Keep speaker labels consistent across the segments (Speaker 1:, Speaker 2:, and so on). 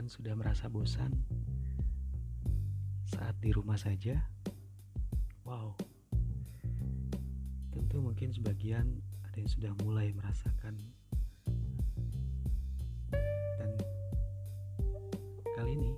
Speaker 1: kalian sudah merasa bosan saat di rumah saja? Wow, tentu mungkin sebagian ada yang sudah mulai merasakan dan kali ini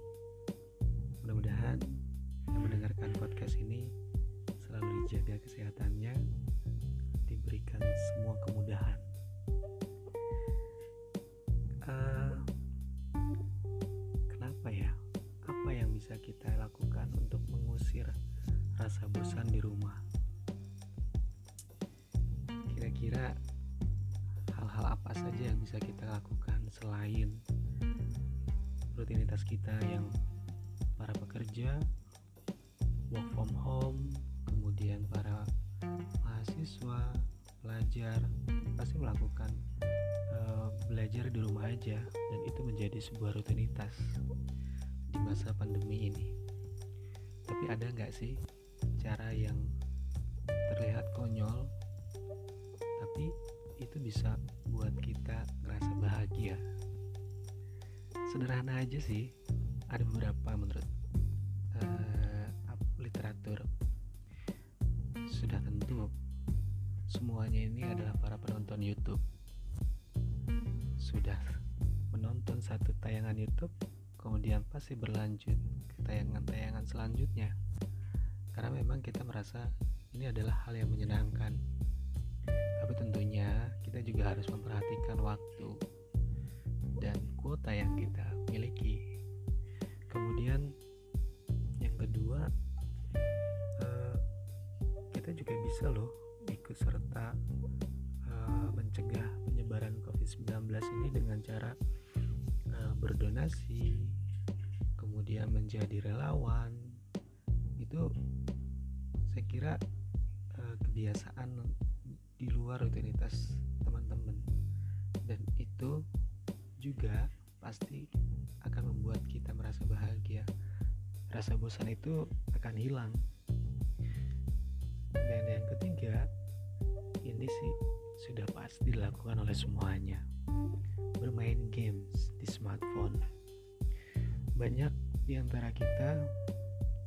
Speaker 1: apa saja yang bisa kita lakukan selain rutinitas kita yang para pekerja work from home kemudian para mahasiswa pelajar pasti melakukan uh, belajar di rumah aja. Dan itu menjadi sebuah rutinitas di masa pandemi ini. Tapi ada nggak sih cara yang terlihat konyol tapi itu bisa buat kita ngerasa bahagia. Sederhana aja sih ada beberapa menurut uh, literatur sudah tentu semuanya ini adalah para penonton YouTube. Sudah menonton satu tayangan YouTube kemudian pasti berlanjut ke tayangan-tayangan selanjutnya. Karena memang kita merasa ini adalah hal yang menyenangkan juga harus memperhatikan waktu dan kuota yang kita miliki. Kemudian yang kedua uh, kita juga bisa loh ikut serta uh, mencegah penyebaran COVID-19 ini dengan cara uh, berdonasi kemudian menjadi relawan. Itu saya kira kebiasaan di luar rutinitas teman-teman. Dan itu juga pasti akan membuat kita merasa bahagia. Rasa bosan itu akan hilang. Dan yang ketiga ini sih sudah pasti dilakukan oleh semuanya. Bermain games di smartphone. Banyak di antara kita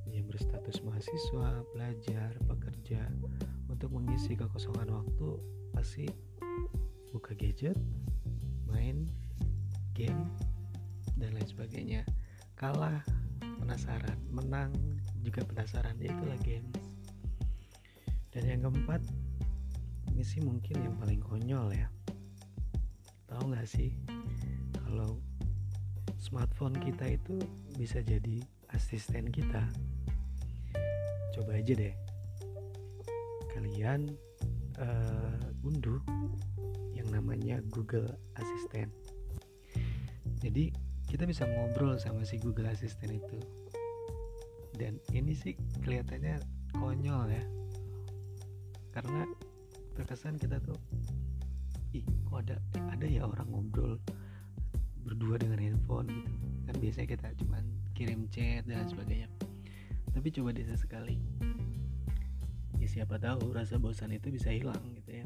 Speaker 1: yang berstatus mahasiswa, pelajar, pekerja untuk mengisi kekosongan waktu pasti buka gadget, main game dan lain sebagainya. Kalah penasaran menang juga penasaran itulah games dan yang keempat ini sih mungkin yang paling konyol ya. Tahu nggak sih kalau smartphone kita itu bisa jadi asisten kita? Coba aja deh. Kalian uh, unduh yang namanya Google Assistant. Jadi kita bisa ngobrol sama si Google Assistant itu. Dan ini sih kelihatannya konyol ya. Karena terkesan kita tuh ih kok ada ada ya orang ngobrol berdua dengan handphone gitu. Kan biasanya kita cuma kirim chat dan sebagainya. Tapi coba deh sekali ya siapa tahu rasa bosan itu bisa hilang gitu ya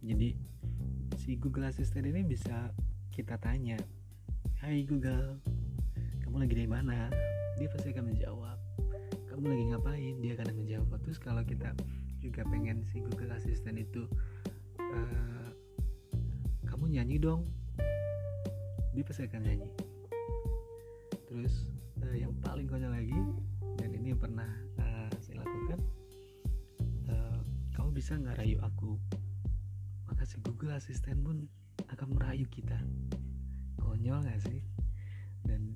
Speaker 1: jadi si Google Assistant ini bisa kita tanya Hai Google, kamu lagi di mana? Dia pasti akan menjawab. Kamu lagi ngapain? Dia akan menjawab. Terus kalau kita juga pengen si Google Assistant itu, uh, kamu nyanyi dong. Dia pasti akan nyanyi. Terus uh, yang paling konyol lagi, dan ini yang pernah bisa nggak rayu aku? Maka si Google Assistant pun akan merayu kita. Konyol gak sih? Dan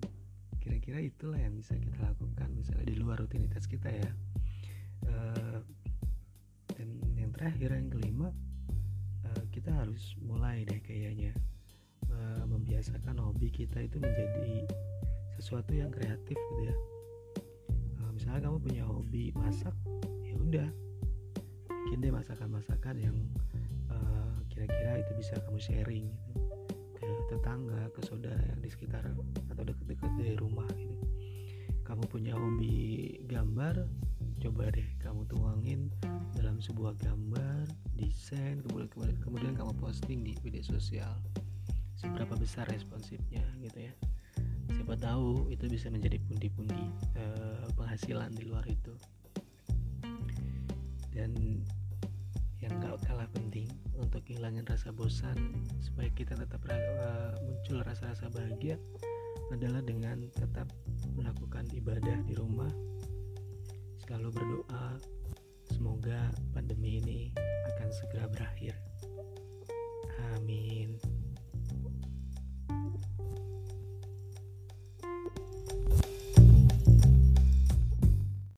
Speaker 1: kira-kira itulah yang bisa kita lakukan misalnya di luar rutinitas kita ya. Uh, dan yang terakhir yang kelima uh, kita harus mulai deh kayaknya. Uh, membiasakan hobi kita itu menjadi sesuatu yang kreatif gitu ya. Uh, misalnya kamu punya hobi masak ya udah bikin deh masakan-masakan yang kira-kira uh, itu bisa kamu sharing gitu. Tetangga ke saudara yang di sekitar atau dekat-dekat dari rumah gitu. Kamu punya hobi gambar coba deh kamu tuangin dalam sebuah gambar desain kemudian kemudian, kemudian kamu posting di media sosial. Seberapa besar responsifnya gitu ya. Siapa tahu itu bisa menjadi pundi-pundi uh, penghasilan di luar itu. Dan yang gak kalah penting untuk hilangin rasa bosan supaya kita tetap uh, muncul rasa-rasa bahagia adalah dengan tetap melakukan ibadah di rumah selalu berdoa. Semoga pandemi ini akan segera berakhir